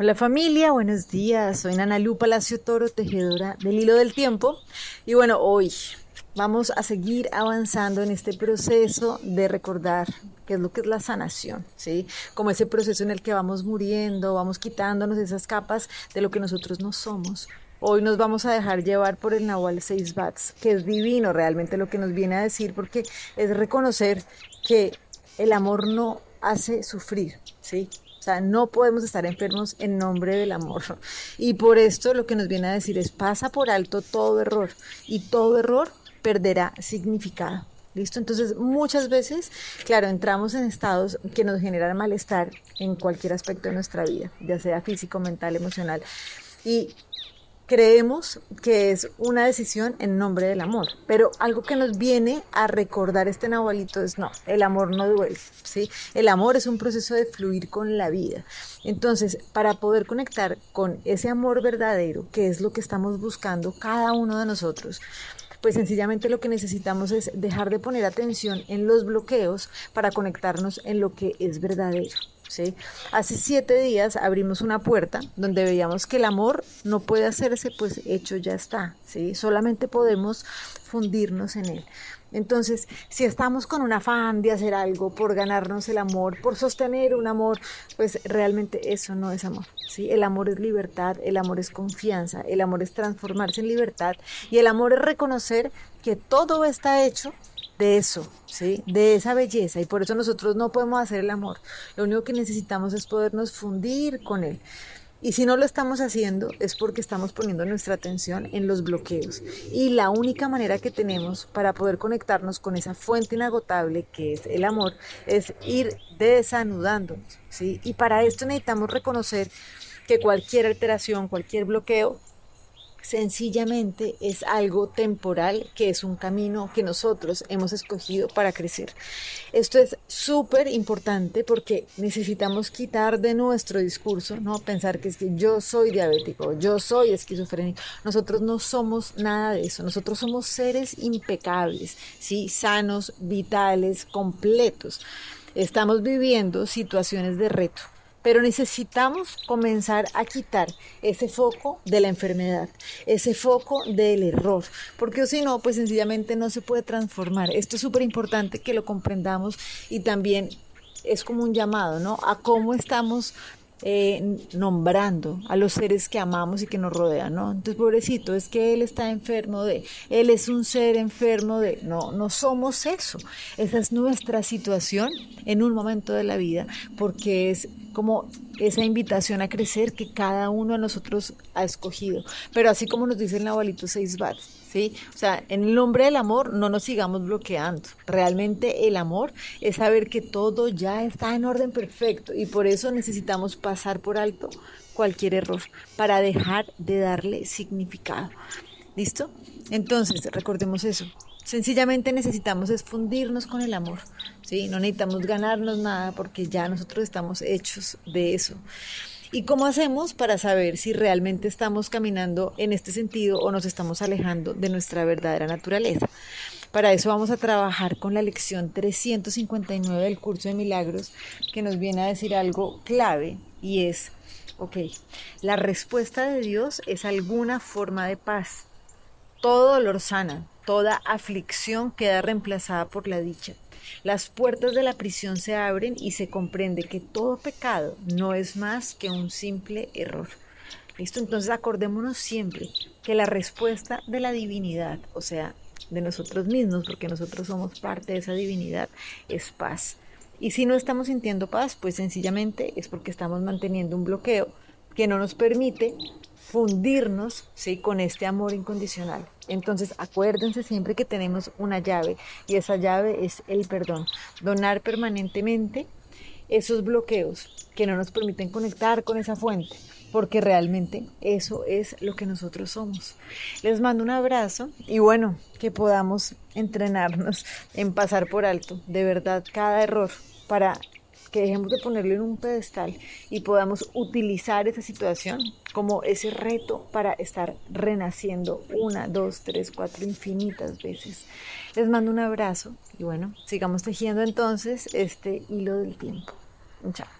Hola familia, buenos días. Soy Nana Lu Palacio Toro, tejedora del hilo del tiempo. Y bueno, hoy vamos a seguir avanzando en este proceso de recordar qué es lo que es la sanación, ¿sí? Como ese proceso en el que vamos muriendo, vamos quitándonos esas capas de lo que nosotros no somos. Hoy nos vamos a dejar llevar por el Nahual 6 Bats, que es divino realmente lo que nos viene a decir, porque es reconocer que el amor no hace sufrir, ¿sí? O sea, no podemos estar enfermos en nombre del amor. Y por esto lo que nos viene a decir es pasa por alto todo error y todo error perderá significado. ¿Listo? Entonces, muchas veces, claro, entramos en estados que nos generan malestar en cualquier aspecto de nuestra vida, ya sea físico, mental, emocional. Y creemos que es una decisión en nombre del amor, pero algo que nos viene a recordar este nahualito es no, el amor no duele, ¿sí? El amor es un proceso de fluir con la vida. Entonces, para poder conectar con ese amor verdadero, que es lo que estamos buscando cada uno de nosotros, pues sencillamente lo que necesitamos es dejar de poner atención en los bloqueos para conectarnos en lo que es verdadero. Hace siete días abrimos una puerta donde veíamos que el amor no puede hacerse, pues hecho ya está, ¿sí? Solamente podemos fundirnos en él. Entonces, si estamos con un afán de hacer algo por ganarnos el amor, por sostener un amor, pues realmente eso no es amor. ¿sí? El amor es libertad, el amor es confianza, el amor es transformarse en libertad y el amor es reconocer que todo está hecho de eso, ¿sí? De esa belleza. Y por eso nosotros no podemos hacer el amor. Lo único que necesitamos es podernos fundir con él. Y si no lo estamos haciendo es porque estamos poniendo nuestra atención en los bloqueos. Y la única manera que tenemos para poder conectarnos con esa fuente inagotable que es el amor es ir desanudándonos, ¿sí? Y para esto necesitamos reconocer que cualquier alteración, cualquier bloqueo sencillamente es algo temporal, que es un camino que nosotros hemos escogido para crecer. Esto es súper importante porque necesitamos quitar de nuestro discurso, ¿no? Pensar que es que yo soy diabético, yo soy esquizofrénico. Nosotros no somos nada de eso. Nosotros somos seres impecables, ¿sí? Sanos, vitales, completos. Estamos viviendo situaciones de reto pero necesitamos comenzar a quitar ese foco de la enfermedad, ese foco del error, porque si no, pues sencillamente no se puede transformar. Esto es súper importante que lo comprendamos y también es como un llamado, ¿no? A cómo estamos eh, nombrando a los seres que amamos y que nos rodean, ¿no? Entonces, pobrecito, es que él está enfermo de, él es un ser enfermo de, no, no somos eso. Esa es nuestra situación en un momento de la vida, porque es como esa invitación a crecer que cada uno de nosotros ha escogido. Pero así como nos dice el Nahualito 6 bats, ¿sí? O sea, en el nombre del amor no nos sigamos bloqueando. Realmente el amor es saber que todo ya está en orden perfecto y por eso necesitamos pasar por alto cualquier error para dejar de darle significado. ¿Listo? Entonces, recordemos eso. Sencillamente necesitamos esfundirnos con el amor, ¿sí? No necesitamos ganarnos nada porque ya nosotros estamos hechos de eso. ¿Y cómo hacemos para saber si realmente estamos caminando en este sentido o nos estamos alejando de nuestra verdadera naturaleza? Para eso vamos a trabajar con la lección 359 del curso de milagros que nos viene a decir algo clave y es, ok, la respuesta de Dios es alguna forma de paz. Todo dolor sana, toda aflicción queda reemplazada por la dicha. Las puertas de la prisión se abren y se comprende que todo pecado no es más que un simple error. ¿Listo? Entonces acordémonos siempre que la respuesta de la divinidad, o sea, de nosotros mismos, porque nosotros somos parte de esa divinidad, es paz. Y si no estamos sintiendo paz, pues sencillamente es porque estamos manteniendo un bloqueo que no nos permite fundirnos ¿sí? con este amor incondicional. Entonces acuérdense siempre que tenemos una llave y esa llave es el perdón. Donar permanentemente esos bloqueos que no nos permiten conectar con esa fuente, porque realmente eso es lo que nosotros somos. Les mando un abrazo y bueno, que podamos entrenarnos en pasar por alto de verdad cada error para que dejemos de ponerlo en un pedestal y podamos utilizar esa situación como ese reto para estar renaciendo una, dos, tres, cuatro, infinitas veces. Les mando un abrazo y bueno, sigamos tejiendo entonces este hilo del tiempo. Chao.